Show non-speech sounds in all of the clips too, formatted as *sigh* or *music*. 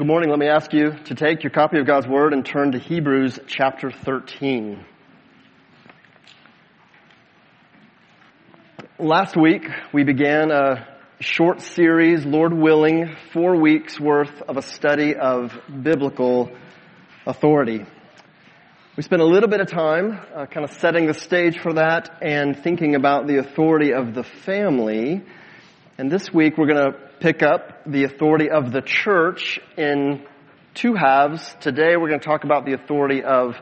good morning. Let me ask you to take your copy of God's Word and turn to Hebrews chapter 13. Last week, we began a short series, Lord willing, four weeks worth of a study of biblical authority. We spent a little bit of time uh, kind of setting the stage for that and thinking about the authority of the family. And this week, we're going to pick up the authority of the church in two halves. Today we're going to talk about the authority of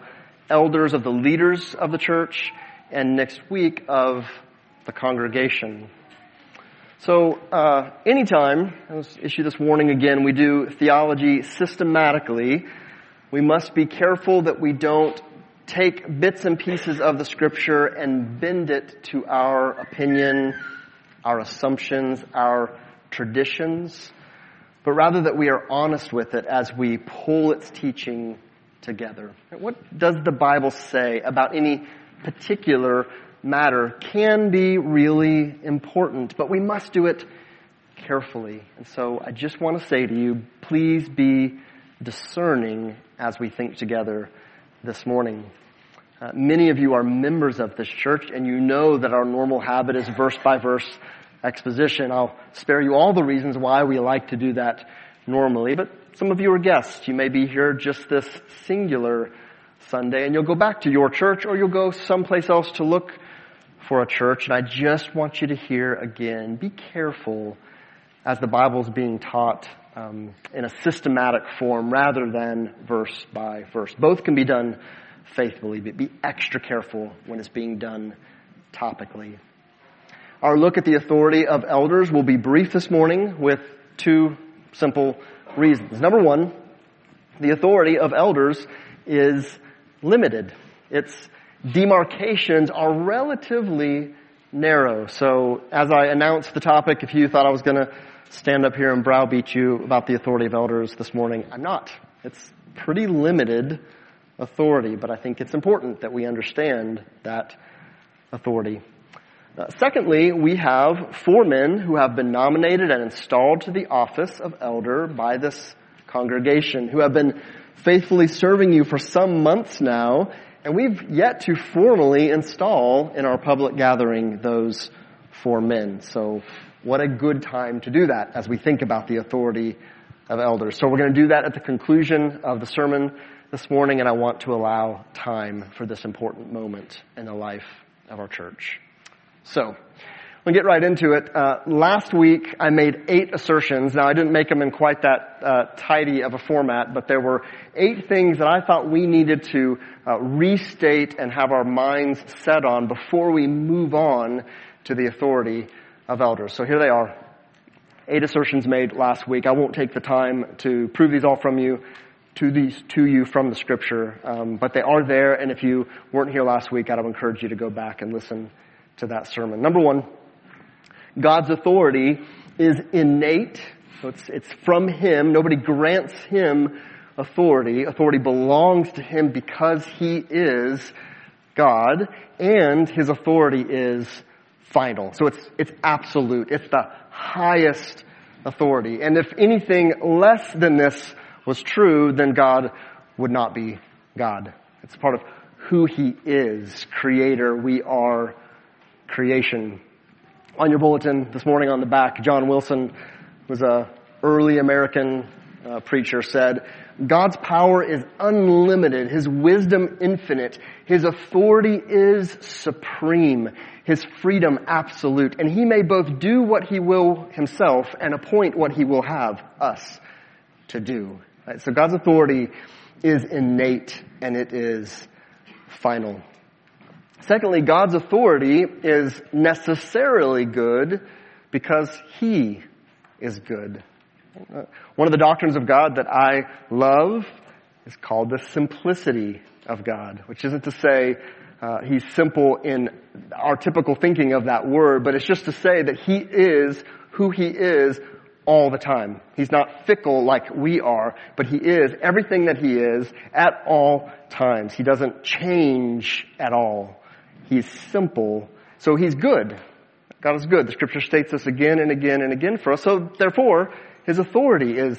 elders, of the leaders of the church, and next week of the congregation. So, uh, anytime, let's issue this warning again, we do theology systematically, we must be careful that we don't take bits and pieces of the scripture and bend it to our opinion, our assumptions, our traditions, but rather that we are honest with it as we pull its teaching together. What does the Bible say about any particular matter can be really important, but we must do it carefully. And so I just want to say to you, please be discerning as we think together this morning. Uh, many of you are members of this church and you know that our normal habit is verse by verse exposition. I'll spare you all the reasons why we like to do that normally, but some of you are guests. You may be here just this singular Sunday and you'll go back to your church or you'll go someplace else to look for a church. And I just want you to hear again, be careful as the Bible is being taught um, in a systematic form rather than verse by verse. Both can be done faithfully, but be extra careful when it's being done topically. Our look at the authority of elders will be brief this morning with two simple reasons. Number one, the authority of elders is limited. Its demarcations are relatively narrow. So as I announced the topic, if you thought I was going to stand up here and browbeat you about the authority of elders this morning, I'm not. It's pretty limited authority, but I think it's important that we understand that authority. Uh, secondly, we have four men who have been nominated and installed to the office of elder by this congregation, who have been faithfully serving you for some months now, and we've yet to formally install in our public gathering those four men. So what a good time to do that as we think about the authority of elders. So we're going to do that at the conclusion of the sermon this morning, and I want to allow time for this important moment in the life of our church. So, We'll get right into it. Uh, last week I made eight assertions. Now I didn't make them in quite that uh, tidy of a format, but there were eight things that I thought we needed to uh, restate and have our minds set on before we move on to the authority of elders. So here they are. Eight assertions made last week. I won't take the time to prove these all from you to these to you from the scripture, um, but they are there. And if you weren't here last week, I'd encourage you to go back and listen to that sermon. Number one, God's authority is innate. So it's, it's from Him. Nobody grants Him authority. Authority belongs to Him because He is God and His authority is final. So it's, it's absolute. It's the highest authority. And if anything less than this was true, then God would not be God. It's part of who He is. Creator. We are creation. On your bulletin this morning on the back, John Wilson was a early American uh, preacher said, God's power is unlimited, His wisdom infinite, His authority is supreme, His freedom absolute, and He may both do what He will Himself and appoint what He will have us to do. Right? So God's authority is innate and it is final. Secondly, God's authority is necessarily good because He is good. One of the doctrines of God that I love is called the simplicity of God, which isn't to say uh, He's simple in our typical thinking of that word, but it's just to say that He is who He is all the time. He's not fickle like we are, but He is everything that He is at all times. He doesn't change at all. He's simple, so he's good. God is good. The scripture states this again and again and again for us. So therefore, his authority is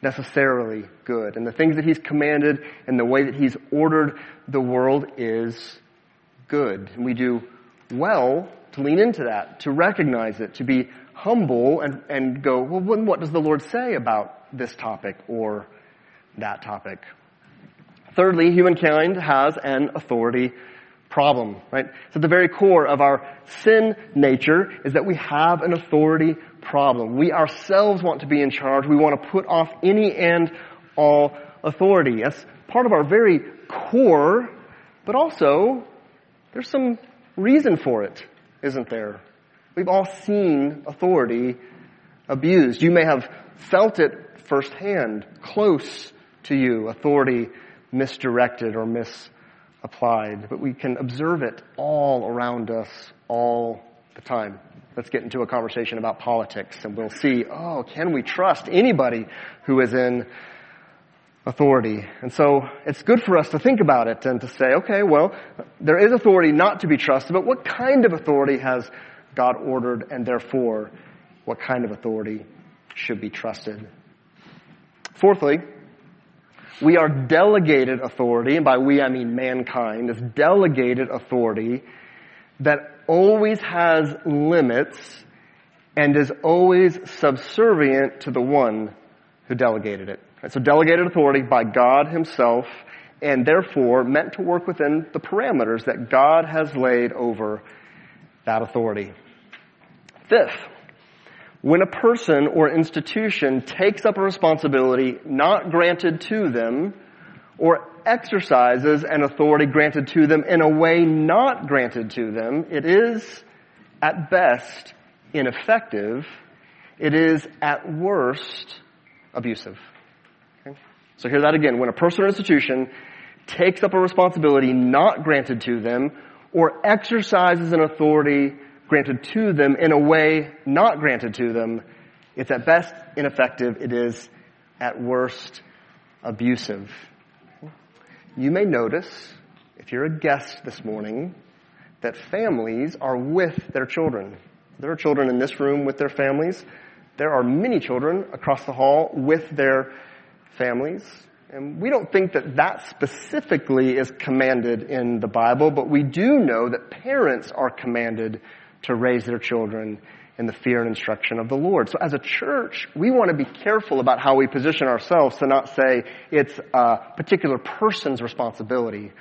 necessarily good. And the things that he's commanded and the way that he's ordered the world is good. And we do well to lean into that, to recognize it, to be humble and, and go, well, what does the Lord say about this topic or that topic? Thirdly, humankind has an authority problem, right? So at the very core of our sin nature is that we have an authority problem. We ourselves want to be in charge. We want to put off any and all authority. That's part of our very core, but also there's some reason for it, isn't there? We've all seen authority abused. You may have felt it firsthand, close to you, authority misdirected or misapplied. But we can observe it all around us all the time. Let's get into a conversation about politics and we'll see, oh, can we trust anybody who is in authority. And so it's good for us to think about it and to say, okay, well, there is authority not to be trusted, but what kind of authority has God ordered and therefore what kind of authority should be trusted? Fourthly, we are delegated authority, and by we I mean mankind, is delegated authority that always has limits and is always subservient to the one who delegated it. So delegated authority by God himself and therefore meant to work within the parameters that God has laid over that authority. Fifth, when a person or institution takes up a responsibility not granted to them or exercises an authority granted to them in a way not granted to them, it is at best ineffective. It is at worst abusive. Okay? So hear that again. When a person or institution takes up a responsibility not granted to them or exercises an authority granted to them in a way not granted to them, it's at best ineffective. It is at worst abusive. You may notice, if you're a guest this morning, that families are with their children. There are children in this room with their families. There are many children across the hall with their families. And we don't think that that specifically is commanded in the Bible, but we do know that parents are commanded to raise their children in the fear and instruction of the Lord. So as a church, we want to be careful about how we position ourselves to not say it's a particular person's responsibility,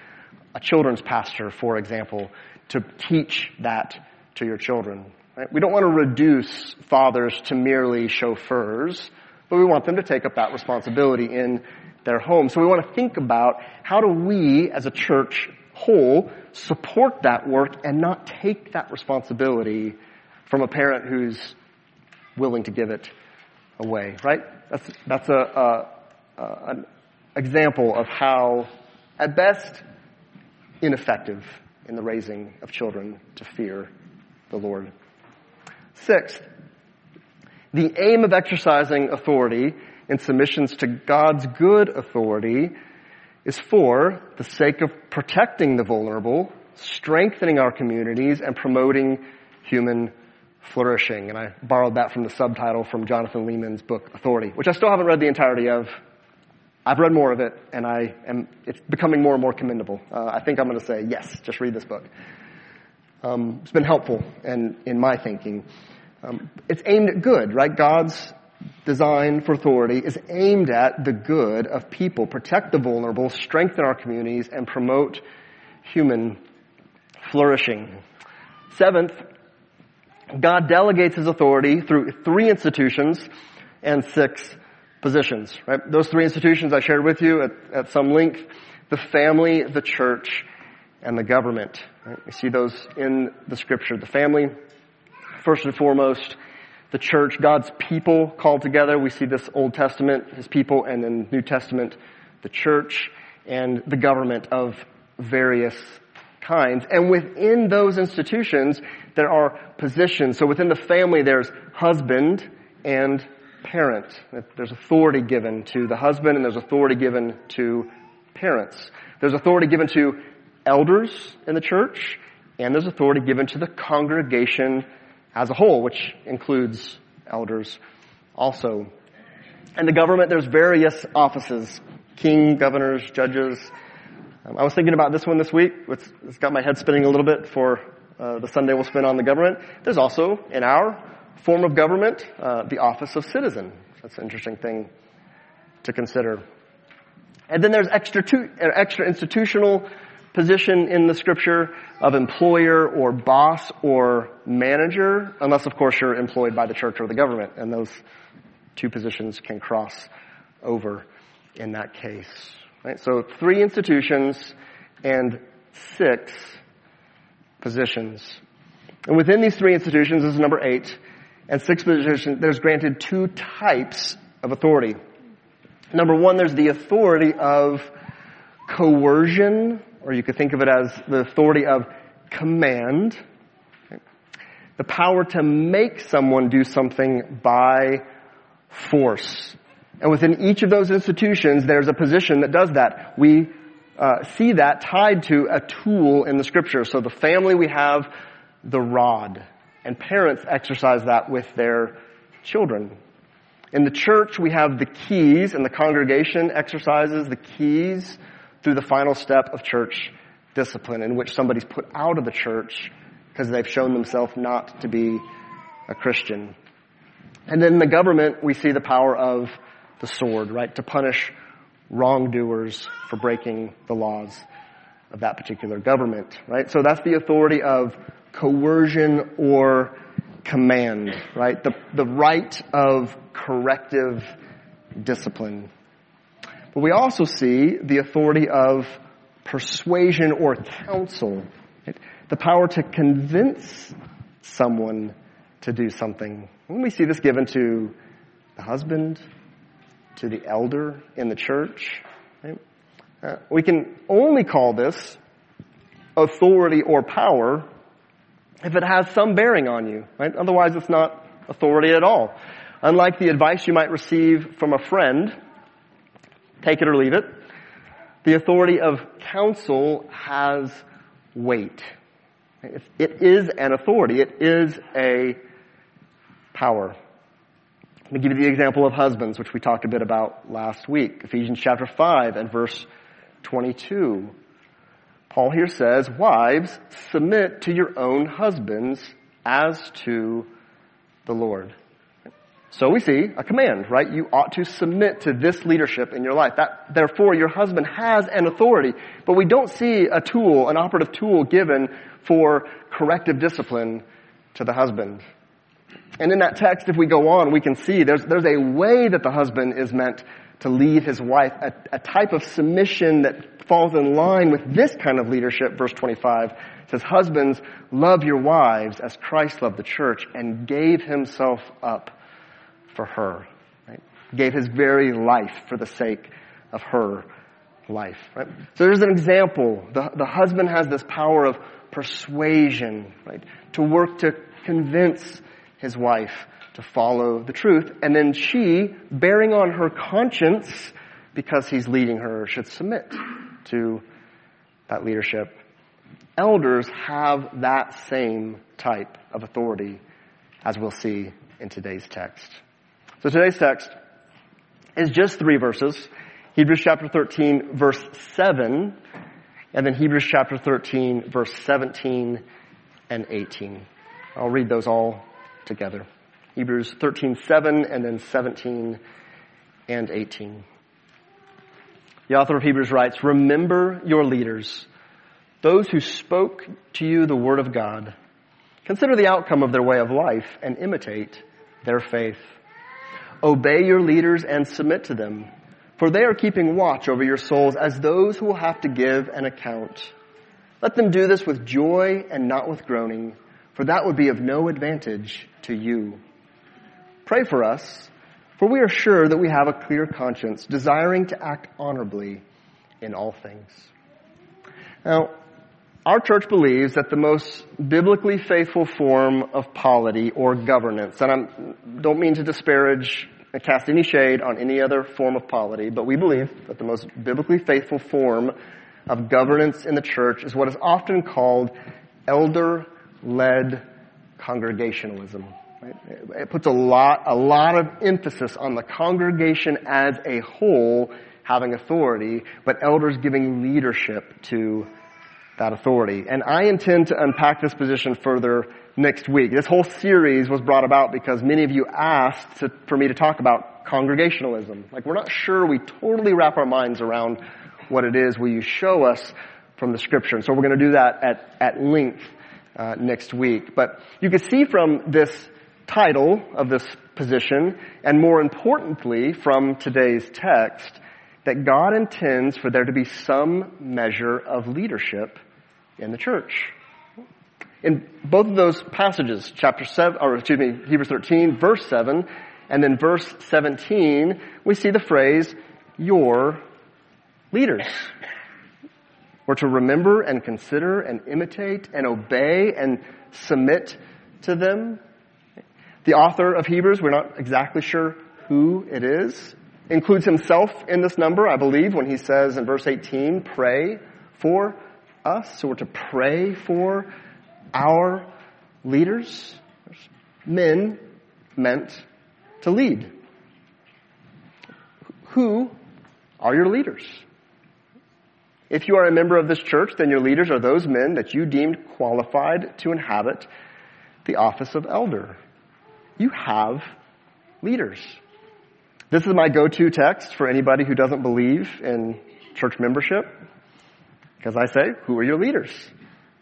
a children's pastor, for example, to teach that to your children. Right? We don't want to reduce fathers to merely chauffeurs, but we want them to take up that responsibility in their home. So we want to think about how do we as a church whole support that work and not take that responsibility from a parent who's willing to give it away, right? That's, that's a, a, a an example of how, at best, ineffective in the raising of children to fear the Lord. Sixth, the aim of exercising authority in submissions to God's good authority is for the sake of protecting the vulnerable, strengthening our communities, and promoting human flourishing. And I borrowed that from the subtitle from Jonathan Leeman's book, Authority, which I still haven't read the entirety of. I've read more of it, and I am, it's becoming more and more commendable. Uh, I think I'm going to say, yes, just read this book. Um, it's been helpful in, in my thinking. Um, it's aimed at good, right? God's design for authority is aimed at the good of people, protect the vulnerable, strengthen our communities, and promote human flourishing. Seventh, God delegates his authority through three institutions and six positions, right? Those three institutions I shared with you at, at some length, the family, the church, and the government. Right? We see those in the scripture. The family, first and foremost, the church, God's people called together. We see this Old Testament, His people, and then New Testament, the church and the government of various kinds. And within those institutions, there are positions. So within the family, there's husband and parent. There's authority given to the husband and there's authority given to parents. There's authority given to elders in the church and there's authority given to the congregation as a whole, which includes elders also. In the government, there's various offices. King, governors, judges. Um, I was thinking about this one this week. It's, it's got my head spinning a little bit for uh, the Sunday we'll spend on the government. There's also, in our form of government, uh, the office of citizen. That's an interesting thing to consider. And then there's extra, tu- uh, extra institutional position in the scripture of employer or boss or manager, unless of course you're employed by the church or the government, and those two positions can cross over in that case. Right? So three institutions and six positions. And within these three institutions, this is number eight, and six positions, there's granted two types of authority. Number one, there's the authority of coercion, or you could think of it as the authority of command. The power to make someone do something by force. And within each of those institutions, there's a position that does that. We uh, see that tied to a tool in the scripture. So the family we have the rod, and parents exercise that with their children. In the church, we have the keys, and the congregation exercises the keys through the final step of church discipline, in which somebody's put out of the church because they've shown themselves not to be a Christian. And then in the government, we see the power of the sword, right? To punish wrongdoers for breaking the laws of that particular government, right? So that's the authority of coercion or command, right? The, the right of corrective discipline. But we also see the authority of persuasion or counsel, the power to convince someone to do something. And we see this given to the husband, to the elder in the church. Right? Uh, we can only call this authority or power if it has some bearing on you, right? Otherwise it's not authority at all. Unlike the advice you might receive from a friend, take it or leave it, the authority of counsel has weight. It is an authority. It is a power. Let me give you the example of husbands, which we talked a bit about last week. Ephesians chapter 5 and verse 22. Paul here says, wives, submit to your own husbands as to the Lord. So we see a command, right? You ought to submit to this leadership in your life. That, therefore, your husband has an authority. But we don't see a tool, an operative tool given for corrective discipline to the husband. And in that text, if we go on, we can see there's, there's a way that the husband is meant to lead his wife, a, a type of submission that falls in line with this kind of leadership. Verse 25 says, Husbands, love your wives as Christ loved the church and gave himself up for her. Right? Gave his very life for the sake of her life. Right? So there's an example. The, the husband has this power of persuasion, right? To work to convince his wife to follow the truth. And then she, bearing on her conscience, because he's leading her, should submit to that leadership. Elders have that same type of authority as we'll see in today's text. So today's text is just three verses. Hebrews chapter 13 verse 7 and then Hebrews chapter 13 verse 17 and 18. I'll read those all together. Hebrews 13, 7 and then 17 and 18. The author of Hebrews writes, Remember your leaders, those who spoke to you the word of God. Consider the outcome of their way of life and imitate their faith. Obey your leaders and submit to them, for they are keeping watch over your souls as those who will have to give an account. Let them do this with joy and not with groaning for that would be of no advantage to you. Pray for us, for we are sure that we have a clear conscience, desiring to act honorably in all things. Now, our church believes that the most biblically faithful form of polity or governance, and I don't mean to disparage and cast any shade on any other form of polity, but we believe that the most biblically faithful form of governance in the church is what is often called elder led congregationalism. It puts a lot, a lot of emphasis on the congregation as a whole having authority, but elders giving leadership to that authority. And I intend to unpack this position further next week. This whole series was brought about because many of you asked to, for me to talk about congregationalism. Like we're not sure we totally wrap our minds around what it is. Will you show us from the scripture? And so we're going to do that at, at length uh, next week. But you can see from this title of this position, and more importantly from today's text, that God intends for there to be some measure of leadership in the church. In both of those passages, chapter 7, or excuse me, Hebrews 13, verse 7, and then verse 17, we see the phrase, your leaders. We're to remember and consider and imitate and obey and submit to them. The author of Hebrews, we're not exactly sure who it is, includes himself in this number, I believe, when he says in verse 18, pray for us. We're to pray for our leaders. Men meant to lead. Who are your leaders? If you are a member of this church, then your leaders are those men that you deemed qualified to inhabit the office of elder. You have leaders. This is my go-to text for anybody who doesn't believe in church membership. Because I say, who are your leaders?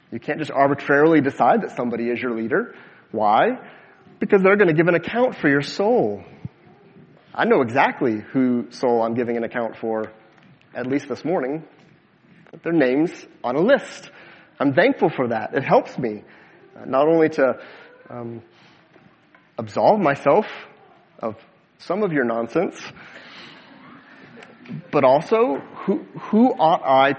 You can't just arbitrarily decide that somebody is your leader. Why? Because they're going to give an account for your soul. I know exactly who soul I'm giving an account for, at least this morning. Their names on a list. I'm thankful for that. It helps me uh, not only to um, absolve myself of some of your nonsense, but also who, who ought I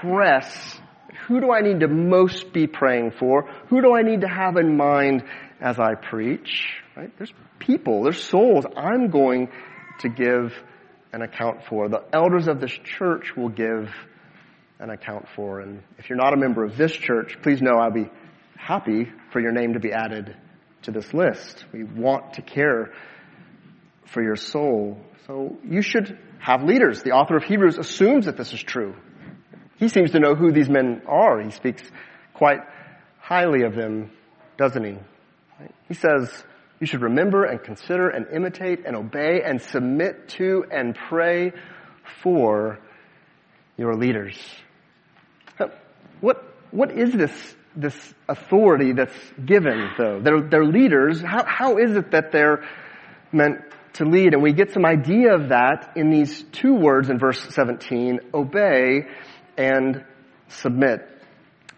press? Who do I need to most be praying for? Who do I need to have in mind as I preach? Right? There's people, there's souls I'm going to give an account for. The elders of this church will give an account for. And if you're not a member of this church, please know I'll be happy for your name to be added to this list. We want to care for your soul. So you should have leaders. The author of Hebrews assumes that this is true. He seems to know who these men are. He speaks quite highly of them, doesn't he? He says, you should remember and consider and imitate and obey and submit to and pray for your leaders. What, what is this, this authority that's given though? They're, they're leaders. How, how is it that they're meant to lead? And we get some idea of that in these two words in verse 17, obey and submit.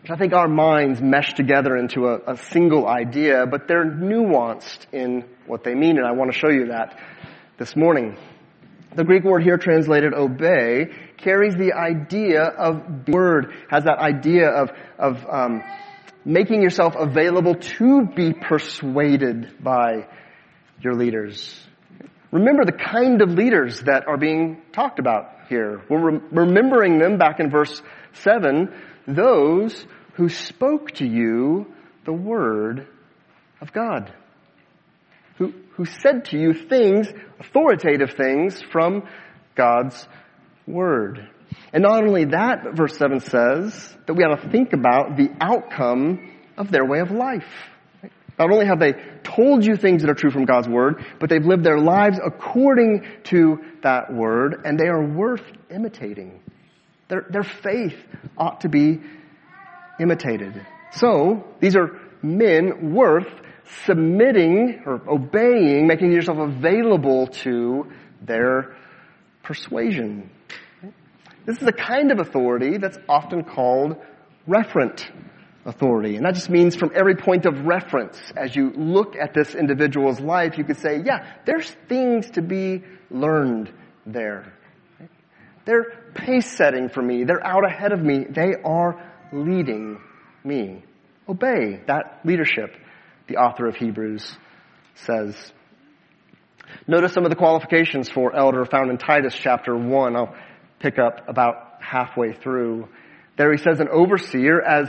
I think our minds mesh together into a, a, single idea, but they're nuanced in what they mean, and I want to show you that this morning. The Greek word here translated obey carries the idea of word, has that idea of, of um, making yourself available to be persuaded by your leaders. Remember the kind of leaders that are being talked about here. We're re- remembering them back in verse 7, those who spoke to you the word of God who, who said to you things, authoritative things from God's Word. And not only that, verse 7 says that we ought to think about the outcome of their way of life. Not only have they told you things that are true from God's Word, but they've lived their lives according to that Word, and they are worth imitating. Their, their faith ought to be imitated. So, these are men worth submitting or obeying, making yourself available to their persuasion. This is a kind of authority that's often called referent authority. And that just means from every point of reference, as you look at this individual's life, you could say, yeah, there's things to be learned there. They're pace setting for me. They're out ahead of me. They are leading me. Obey that leadership the author of Hebrews says. Notice some of the qualifications for elder found in Titus chapter 1. I'll pick up about halfway through. There he says an overseer as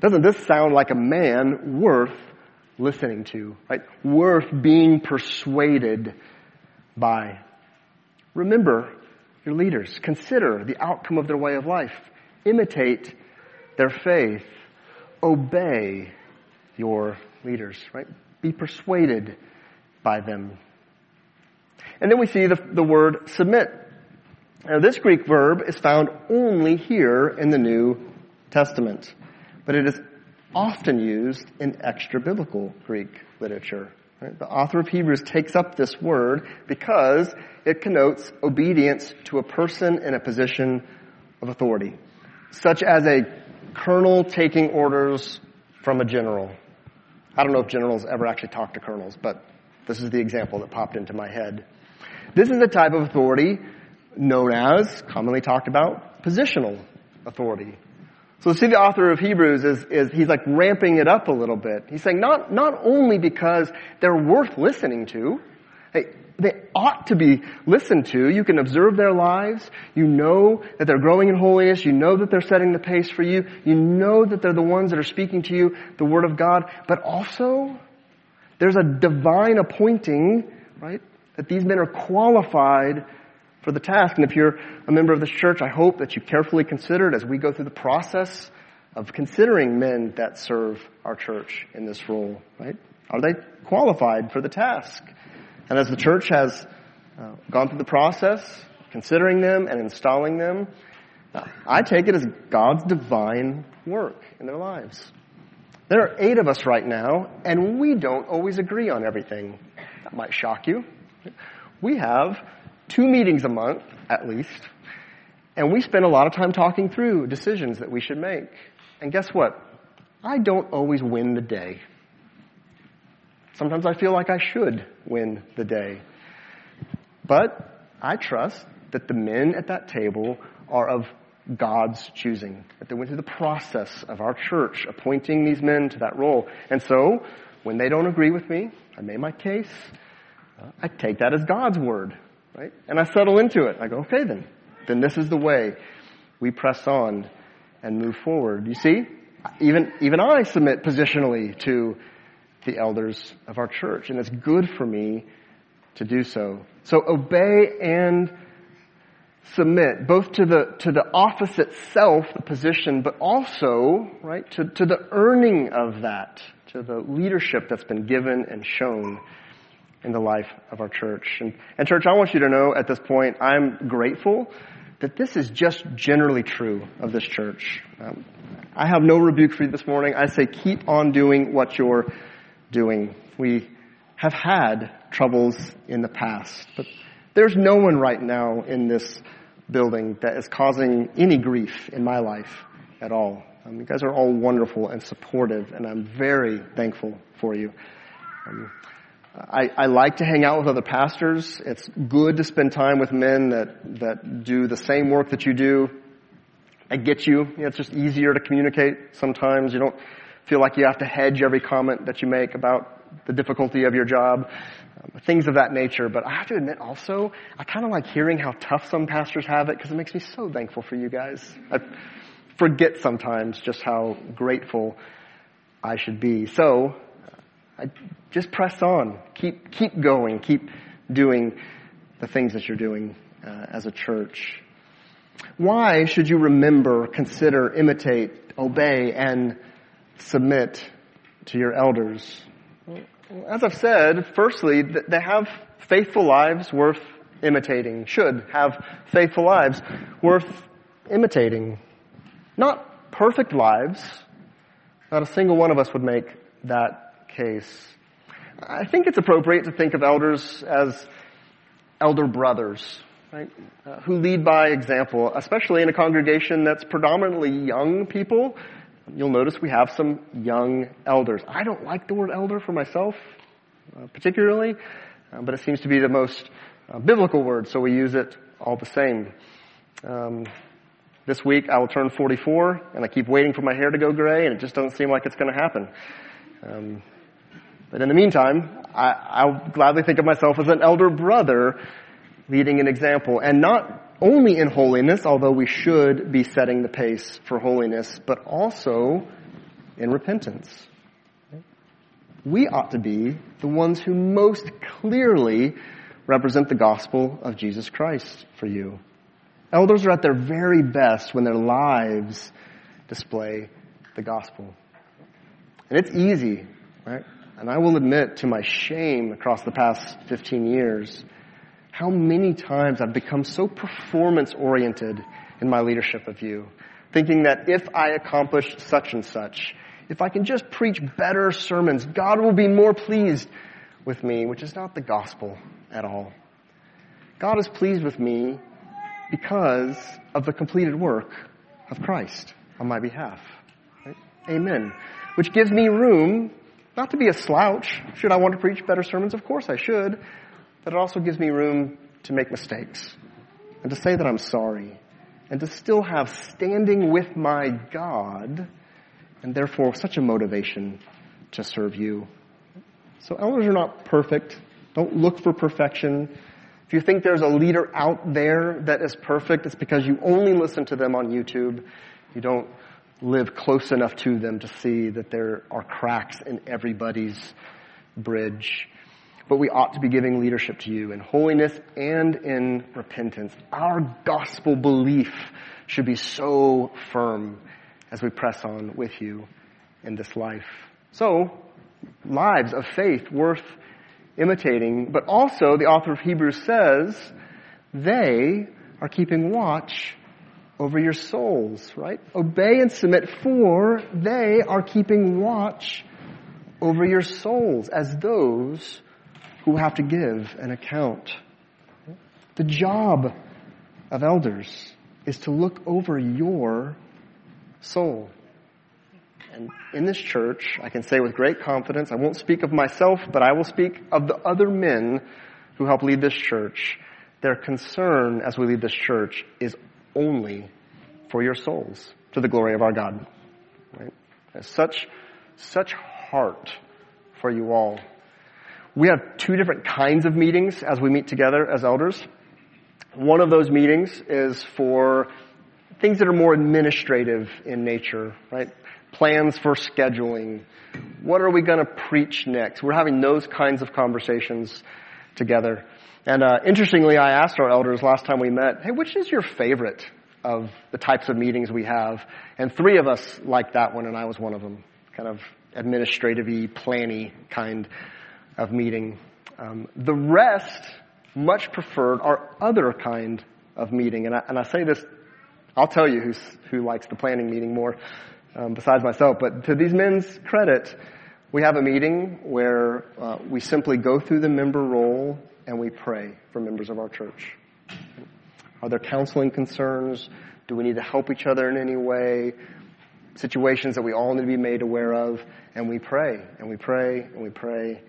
Doesn't this sound like a man worth listening to, right? Worth being persuaded by. Remember your leaders. Consider the outcome of their way of life. Imitate their faith. Obey your leaders, right? Be persuaded by them. And then we see the, the word submit. Now this Greek verb is found only here in the New Testament, but it is often used in extra biblical Greek literature. Right? The author of Hebrews takes up this word because it connotes obedience to a person in a position of authority, such as a colonel taking orders from a general. I don't know if generals ever actually talk to colonels, but this is the example that popped into my head. This is a type of authority known as, commonly talked about, positional authority. So see the author of Hebrews is, is, he's like ramping it up a little bit. He's saying not, not only because they're worth listening to, hey, they ought to be listened to. You can observe their lives. You know that they're growing in holiness. You know that they're setting the pace for you. You know that they're the ones that are speaking to you the Word of God. But also, there's a divine appointing, right? That these men are qualified for the task. And if you're a member of this church, I hope that you carefully consider it as we go through the process of considering men that serve our church in this role, right? Are they qualified for the task? And as the church has uh, gone through the process, considering them and installing them, uh, I take it as God's divine work in their lives. There are eight of us right now, and we don't always agree on everything. That might shock you. We have two meetings a month, at least, and we spend a lot of time talking through decisions that we should make. And guess what? I don't always win the day. Sometimes I feel like I should win the day. But I trust that the men at that table are of God's choosing, that they went through the process of our church appointing these men to that role. And so, when they don't agree with me, I made my case, I take that as God's word. Right? And I settle into it. I go, okay then. Then this is the way we press on and move forward. You see? Even, even I submit positionally to the elders of our church, and it's good for me to do so. So obey and submit, both to the, to the office itself, the position, but also, right, to, to the earning of that, to the leadership that's been given and shown in the life of our church. And, and church, I want you to know at this point, I'm grateful that this is just generally true of this church. Um, I have no rebuke for you this morning. I say keep on doing what you're doing. We have had troubles in the past, but there's no one right now in this building that is causing any grief in my life at all. Um, you guys are all wonderful and supportive, and I'm very thankful for you. Um, I, I, like to hang out with other pastors. It's good to spend time with men that, that do the same work that you do. I get you. you know, it's just easier to communicate sometimes. You don't feel like you have to hedge every comment that you make about the difficulty of your job, um, things of that nature. But I have to admit also, I kind of like hearing how tough some pastors have it because it makes me so thankful for you guys. I forget sometimes just how grateful I should be. So, I just press on. Keep, keep going. Keep doing the things that you're doing uh, as a church. Why should you remember, consider, imitate, obey, and submit to your elders? As I've said, firstly, they have faithful lives worth imitating, should have faithful lives worth imitating. Not perfect lives. Not a single one of us would make that case. I think it's appropriate to think of elders as elder brothers, right? Uh, who lead by example, especially in a congregation that's predominantly young people. You'll notice we have some young elders. I don't like the word elder for myself. uh, particularly, uh, but it seems to be the most uh, biblical word, so we use it all the same. Um, this week I will turn 44, and I keep waiting for my hair to go gray, and it just doesn't seem like it's going to happen. Um, but in the meantime, I, I'll gladly think of myself as an elder brother leading an example, and not only in holiness, although we should be setting the pace for holiness, but also in repentance. We ought to be the ones who most clearly represent the gospel of Jesus Christ for you. Elders are at their very best when their lives display the gospel. And it's easy, right? And I will admit to my shame across the past 15 years, how many times I've become so performance oriented in my leadership of you, thinking that if I accomplish such and such, if I can just preach better sermons, God will be more pleased with me, which is not the gospel at all. God is pleased with me because of the completed work of Christ on my behalf. Right? Amen. Which gives me room not to be a slouch. Should I want to preach better sermons? Of course I should but it also gives me room to make mistakes and to say that I'm sorry and to still have standing with my God and therefore such a motivation to serve you. So elders are not perfect. Don't look for perfection. If you think there's a leader out there that is perfect, it's because you only listen to them on YouTube. You don't live close enough to them to see that there are cracks in everybody's bridge but we ought to be giving leadership to you in holiness and in repentance. Our gospel belief should be so firm as we press on with you in this life. So, lives of faith worth imitating, but also the author of Hebrews says they are keeping watch over your souls, right? Obey and submit for they are keeping watch over your souls as those who have to give an account. The job of elders is to look over your soul. And in this church, I can say with great confidence, I won't speak of myself, but I will speak of the other men who help lead this church. Their concern as we lead this church is only for your souls, to the glory of our God. Right? Such, such heart for you all. We have two different kinds of meetings as we meet together as elders. One of those meetings is for things that are more administrative in nature, right? Plans for scheduling. What are we going to preach next? We're having those kinds of conversations together. And uh, interestingly, I asked our elders last time we met, hey, which is your favorite of the types of meetings we have? And three of us liked that one, and I was one of them. Kind of administrative-y, planny kind of meeting. Um, the rest, much preferred, our other kind of meeting. And I, and I say this, I'll tell you who's, who likes the planning meeting more, um, besides myself. But to these men's credit, we have a meeting where uh, we simply go through the member roll and we pray for members of our church. Are there counseling concerns? Do we need to help each other in any way? Situations that we all need to be made aware of. And we pray, and we pray, and we pray,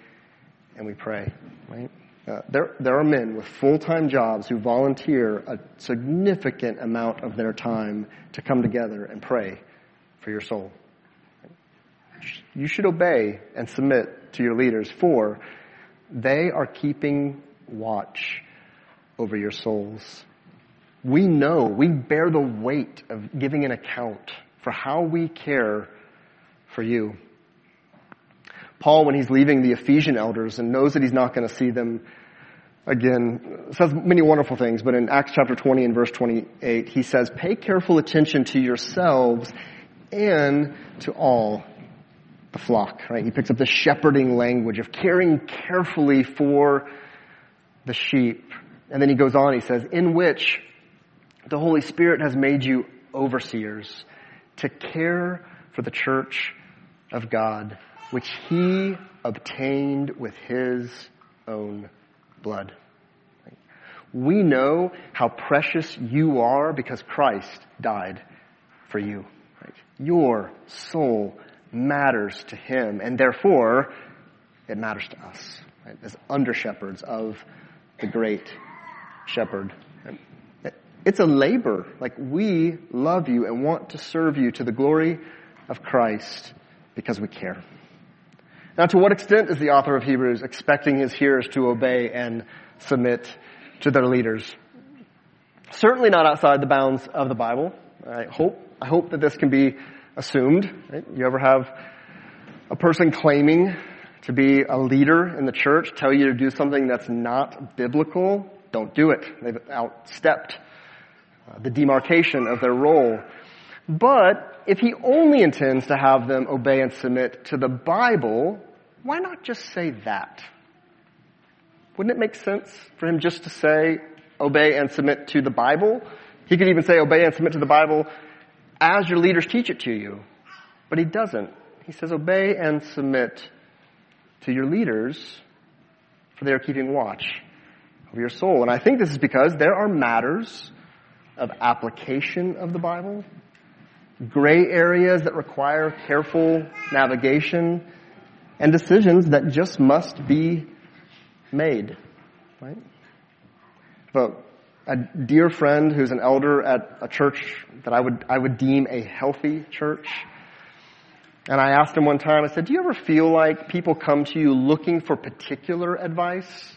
and we pray, right? Uh, there, there are men with full-time jobs who volunteer a significant amount of their time to come together and pray for your soul. You should obey and submit to your leaders for they are keeping watch over your souls. We know, we bear the weight of giving an account for how we care for you. Paul, when he's leaving the Ephesian elders and knows that he's not going to see them again, says many wonderful things, but in Acts chapter 20 and verse 28, he says, pay careful attention to yourselves and to all the flock, right? He picks up the shepherding language of caring carefully for the sheep. And then he goes on, he says, in which the Holy Spirit has made you overseers to care for the church of God which he obtained with his own blood. We know how precious you are because Christ died for you. Your soul matters to him and therefore it matters to us. right? as under shepherds of the great shepherd. It's a labor. Like we love you and want to serve you to the glory of Christ because we care. Now, to what extent is the author of Hebrews expecting his hearers to obey and submit to their leaders? Certainly not outside the bounds of the Bible. I hope, I hope that this can be assumed. Right? You ever have a person claiming to be a leader in the church tell you to do something that's not biblical? Don't do it. They've outstepped uh, the demarcation of their role. But if he only intends to have them obey and submit to the Bible, why not just say that? Wouldn't it make sense for him just to say, obey and submit to the Bible? He could even say, obey and submit to the Bible as your leaders teach it to you. But he doesn't. He says, obey and submit to your leaders, for they are keeping watch of your soul. And I think this is because there are matters of application of the Bible, gray areas that require careful navigation, and decisions that just must be made. Right? But a dear friend who's an elder at a church that I would I would deem a healthy church. And I asked him one time, I said, Do you ever feel like people come to you looking for particular advice?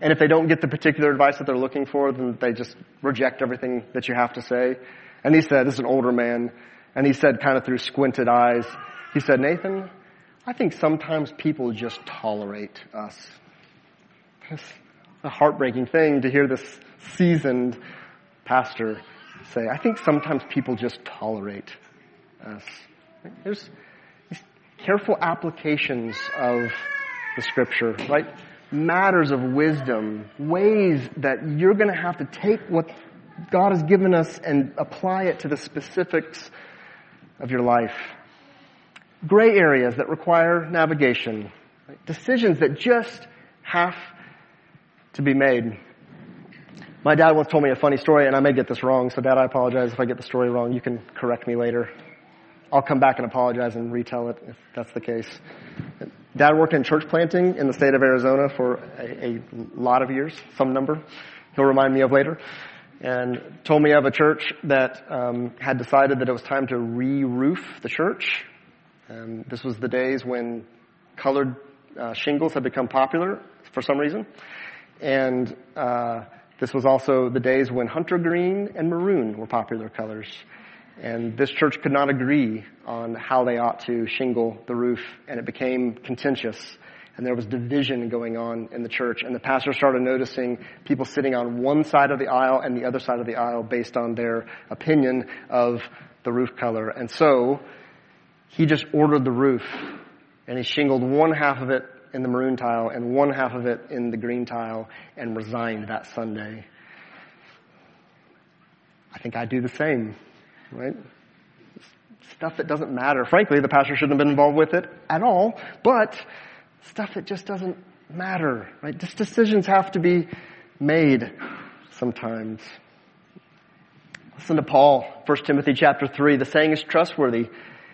And if they don't get the particular advice that they're looking for, then they just reject everything that you have to say. And he said, this is an older man, and he said kind of through squinted eyes, he said, Nathan, I think sometimes people just tolerate us. It's a heartbreaking thing to hear this seasoned pastor say, I think sometimes people just tolerate us. There's careful applications of the scripture, right? Matters of wisdom, ways that you're going to have to take what God has given us and apply it to the specifics of your life gray areas that require navigation, right? decisions that just have to be made. My dad once told me a funny story, and I may get this wrong, so dad, I apologize if I get the story wrong. You can correct me later. I'll come back and apologize and retell it if that's the case. Dad worked in church planting in the state of Arizona for a, a lot of years, some number. He'll remind me of later. And told me of a church that um, had decided that it was time to re-roof the church um, this was the days when colored uh, shingles had become popular for some reason. And uh, this was also the days when hunter green and maroon were popular colors. And this church could not agree on how they ought to shingle the roof, and it became contentious. And there was division going on in the church. And the pastor started noticing people sitting on one side of the aisle and the other side of the aisle based on their opinion of the roof color. And so he just ordered the roof and he shingled one half of it in the maroon tile and one half of it in the green tile and resigned that Sunday. I think I'd do the same, right? Stuff that doesn't matter. Frankly, the pastor shouldn't have been involved with it at all, but stuff that just doesn't matter, right? Just decisions have to be made sometimes. Listen to Paul, 1 Timothy chapter 3. The saying is trustworthy.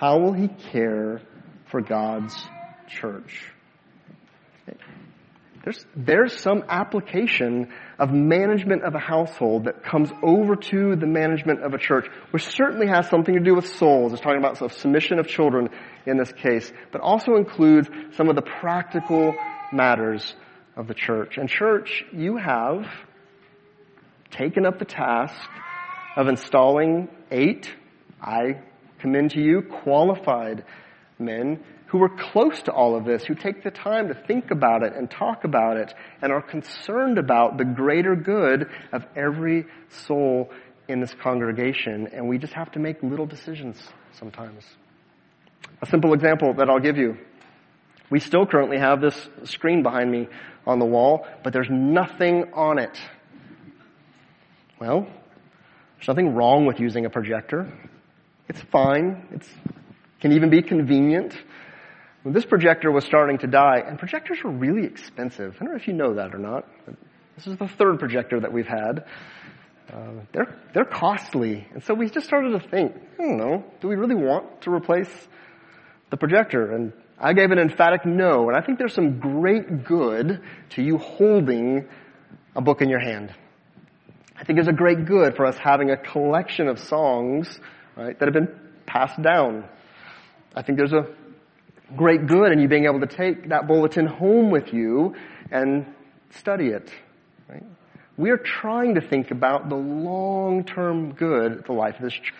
how will he care for God's church? There's, there's some application of management of a household that comes over to the management of a church, which certainly has something to do with souls. It's talking about submission of children in this case, but also includes some of the practical matters of the church. And church, you have taken up the task of installing eight, I commend to you qualified men who are close to all of this, who take the time to think about it and talk about it and are concerned about the greater good of every soul in this congregation. And we just have to make little decisions sometimes. A simple example that I'll give you. We still currently have this screen behind me on the wall, but there's nothing on it. Well, there's nothing wrong with using a projector. It's fine. It can even be convenient. This projector was starting to die, and projectors are really expensive. I don't know if you know that or not. This is the third projector that we've had. Uh, they're, they're costly. And so we just started to think, I don't know, do we really want to replace the projector? And I gave an emphatic no. And I think there's some great good to you holding a book in your hand. I think there's a great good for us having a collection of songs, right, that have been passed down. I think there's a great good in you being able to take that bulletin home with you and study it. Right? We are trying to think about the long-term good of the life of this church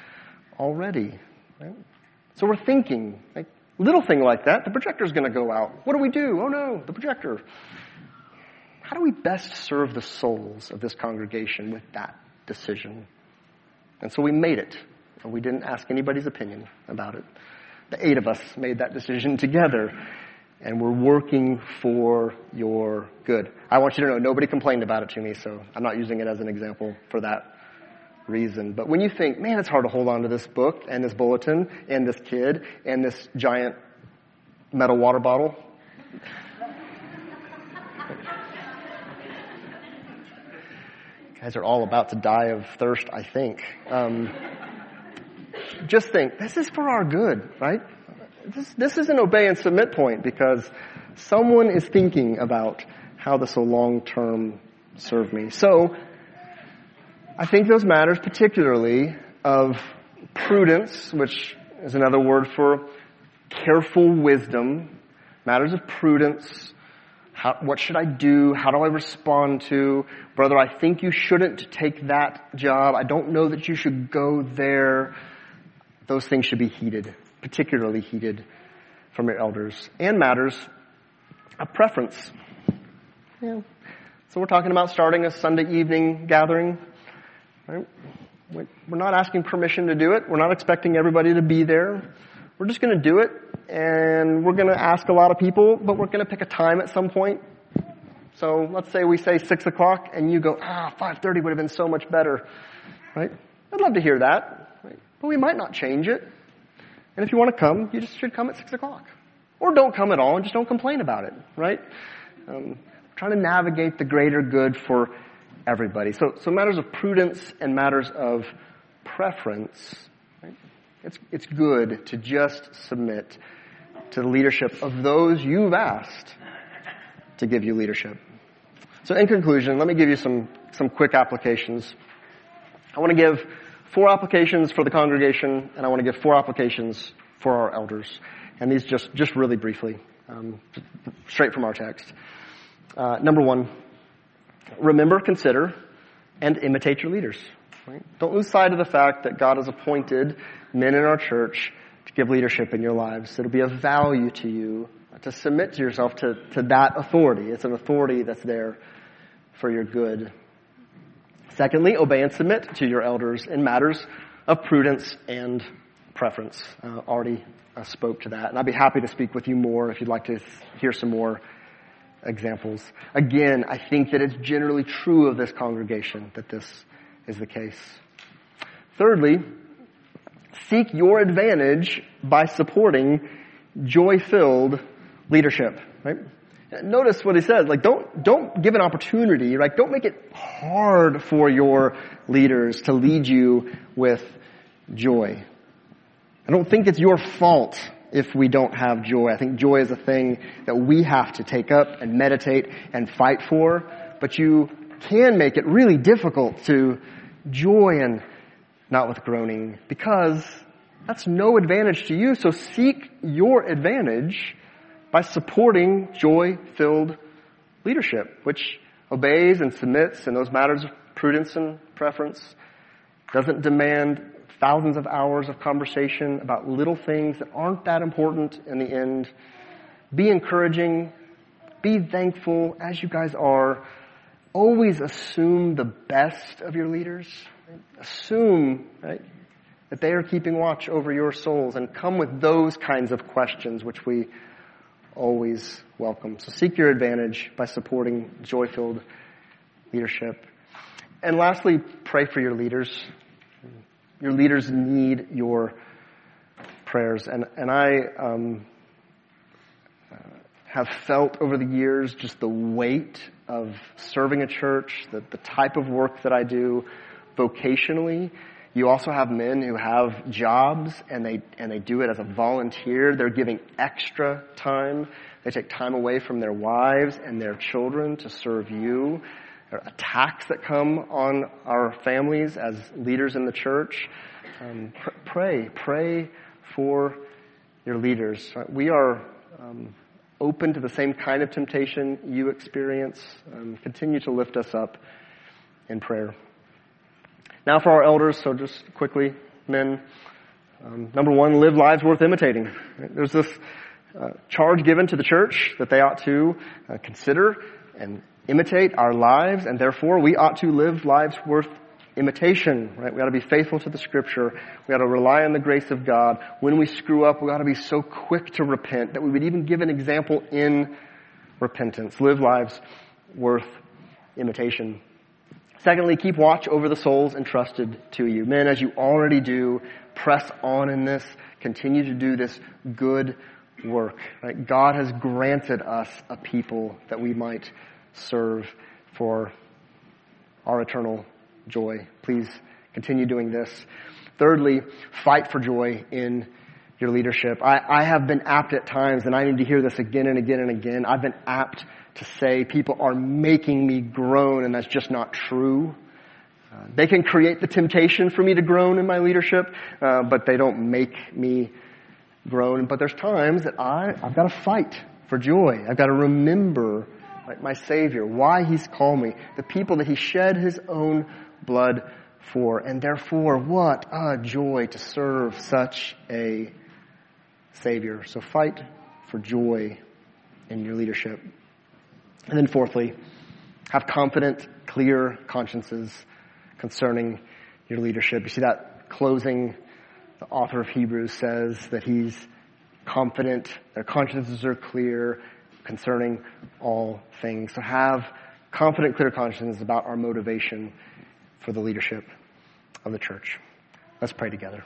already. Right? So we're thinking, like, little thing like that, the projector's going to go out. What do we do? Oh no, the projector how do we best serve the souls of this congregation with that decision? And so we made it. We didn't ask anybody's opinion about it. The eight of us made that decision together. And we're working for your good. I want you to know nobody complained about it to me, so I'm not using it as an example for that reason. But when you think, man, it's hard to hold on to this book and this bulletin and this kid and this giant metal water bottle, *laughs* guys are all about to die of thirst, I think. Um, just think, this is for our good, right? This, this is an obey and submit point because someone is thinking about how this will long term serve me. So, I think those matters particularly of prudence, which is another word for careful wisdom, matters of prudence, how, what should I do? How do I respond to? Brother, I think you shouldn't take that job. I don't know that you should go there. Those things should be heeded, particularly heeded from your elders and matters of preference. Yeah. So we're talking about starting a Sunday evening gathering. Right? We're not asking permission to do it. We're not expecting everybody to be there. We're just going to do it and we're going to ask a lot of people, but we're going to pick a time at some point. So let's say we say six o'clock, and you go, ah, five thirty would have been so much better, right? I'd love to hear that? But we might not change it. And if you want to come, you just should come at six o'clock, or don't come at all and just don't complain about it, right? Um, trying to navigate the greater good for everybody. So, so matters of prudence and matters of preference. Right? It's it's good to just submit to the leadership of those you've asked to give you leadership. So in conclusion, let me give you some, some quick applications. I want to give four applications for the congregation, and I want to give four applications for our elders. And these just, just really briefly, um, straight from our text. Uh, number one, remember, consider, and imitate your leaders. Right? Don't lose sight of the fact that God has appointed men in our church to give leadership in your lives. It'll be of value to you to submit to yourself to, to that authority. It's an authority that's there for your good. Secondly, obey and submit to your elders in matters of prudence and preference. Uh, already uh, spoke to that, and I'd be happy to speak with you more if you'd like to hear some more examples. Again, I think that it's generally true of this congregation that this is the case. Thirdly, seek your advantage by supporting joy-filled leadership, right? Notice what he says, like don't, don't give an opportunity, right? Don't make it hard for your leaders to lead you with joy. I don't think it's your fault if we don't have joy. I think joy is a thing that we have to take up and meditate and fight for, but you can make it really difficult to joy and not with groaning because that's no advantage to you. So seek your advantage by supporting joy-filled leadership, which obeys and submits in those matters of prudence and preference, doesn't demand thousands of hours of conversation about little things that aren't that important in the end. Be encouraging. Be thankful as you guys are. Always assume the best of your leaders. Assume, right, that they are keeping watch over your souls and come with those kinds of questions which we always welcome. So seek your advantage by supporting joy-filled leadership. And lastly, pray for your leaders. Your leaders need your prayers. And, and I um, uh, have felt over the years just the weight of serving a church, the, the type of work that I do vocationally. You also have men who have jobs and they, and they do it as a volunteer. They're giving extra time. They take time away from their wives and their children to serve you. There are attacks that come on our families as leaders in the church. Um, pr- pray, pray for your leaders. We are um, open to the same kind of temptation you experience. Um, continue to lift us up in prayer. Now for our elders, so just quickly, men. Um, number one, live lives worth imitating. There's this uh, charge given to the church that they ought to uh, consider and imitate our lives, and therefore we ought to live lives worth imitation, right? We ought to be faithful to the scripture. We ought to rely on the grace of God. When we screw up, we ought to be so quick to repent that we would even give an example in repentance. Live lives worth imitation. Secondly, keep watch over the souls entrusted to you. Men, as you already do, press on in this. Continue to do this good work. Right? God has granted us a people that we might serve for our eternal joy. Please continue doing this. Thirdly, fight for joy in your leadership. I, I have been apt at times, and I need to hear this again and again and again. I've been apt to say people are making me groan, and that's just not true. Uh, they can create the temptation for me to groan in my leadership, uh, but they don't make me groan. But there's times that I, I've got to fight for joy. I've got to remember like my Savior, why He's called me, the people that He shed His own blood for. And therefore, what a joy to serve such a Savior. So fight for joy in your leadership. And then fourthly, have confident, clear consciences concerning your leadership. You see that closing, the author of Hebrews says that he's confident, their consciences are clear concerning all things. So have confident, clear consciences about our motivation for the leadership of the church. Let's pray together.